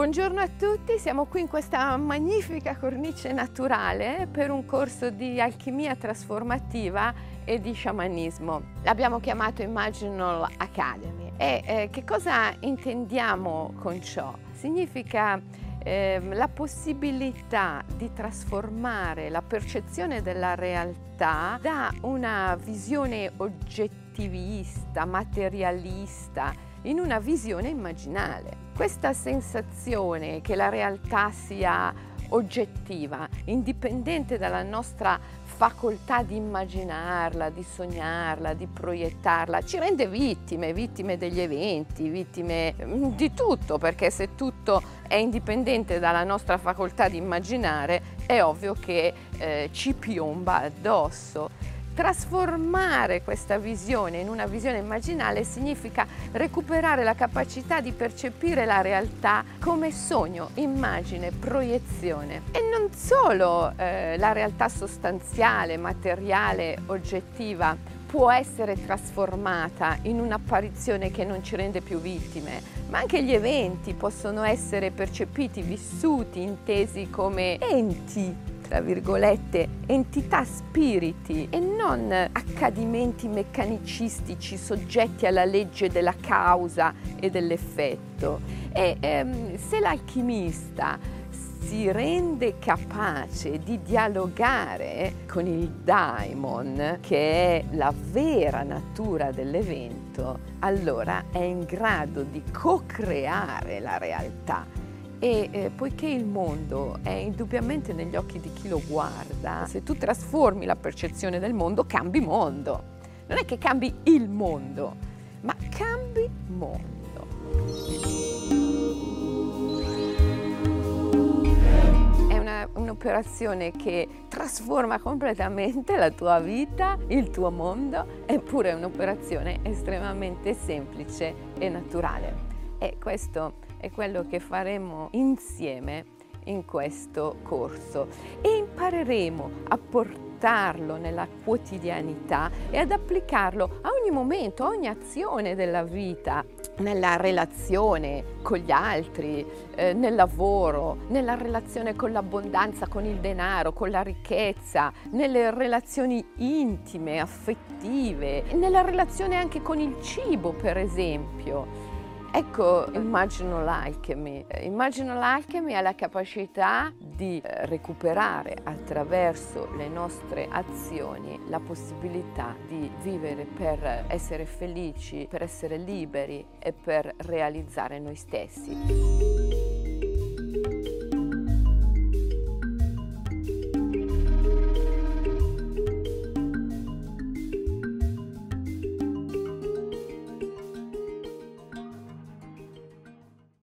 Buongiorno a tutti, siamo qui in questa magnifica cornice naturale per un corso di alchimia trasformativa e di sciamanismo. L'abbiamo chiamato Imaginal Academy. E eh, che cosa intendiamo con ciò? Significa eh, la possibilità di trasformare la percezione della realtà da una visione oggettivista, materialista, in una visione immaginale. Questa sensazione che la realtà sia oggettiva, indipendente dalla nostra facoltà di immaginarla, di sognarla, di proiettarla, ci rende vittime, vittime degli eventi, vittime mm, di tutto, perché se tutto è indipendente dalla nostra facoltà di immaginare, è ovvio che eh, ci piomba addosso. Trasformare questa visione in una visione immaginale significa recuperare la capacità di percepire la realtà come sogno, immagine, proiezione. E non solo eh, la realtà sostanziale, materiale, oggettiva può essere trasformata in un'apparizione che non ci rende più vittime, ma anche gli eventi possono essere percepiti, vissuti, intesi come enti tra virgolette, entità spiriti e non accadimenti meccanicistici soggetti alla legge della causa e dell'effetto. E ehm, se l'alchimista si rende capace di dialogare con il daimon, che è la vera natura dell'evento, allora è in grado di co-creare la realtà e eh, poiché il mondo è indubbiamente negli occhi di chi lo guarda, se tu trasformi la percezione del mondo, cambi mondo. Non è che cambi il mondo, ma cambi mondo. È una, un'operazione che trasforma completamente la tua vita, il tuo mondo, eppure è un'operazione estremamente semplice e naturale. E questo è quello che faremo insieme in questo corso e impareremo a portarlo nella quotidianità e ad applicarlo a ogni momento, a ogni azione della vita, nella relazione con gli altri, eh, nel lavoro, nella relazione con l'abbondanza, con il denaro, con la ricchezza, nelle relazioni intime, affettive, nella relazione anche con il cibo, per esempio. Ecco, immagino l'alchemy. Immagino l'alchemy ha la capacità di eh, recuperare attraverso le nostre azioni la possibilità di vivere per essere felici, per essere liberi e per realizzare noi stessi.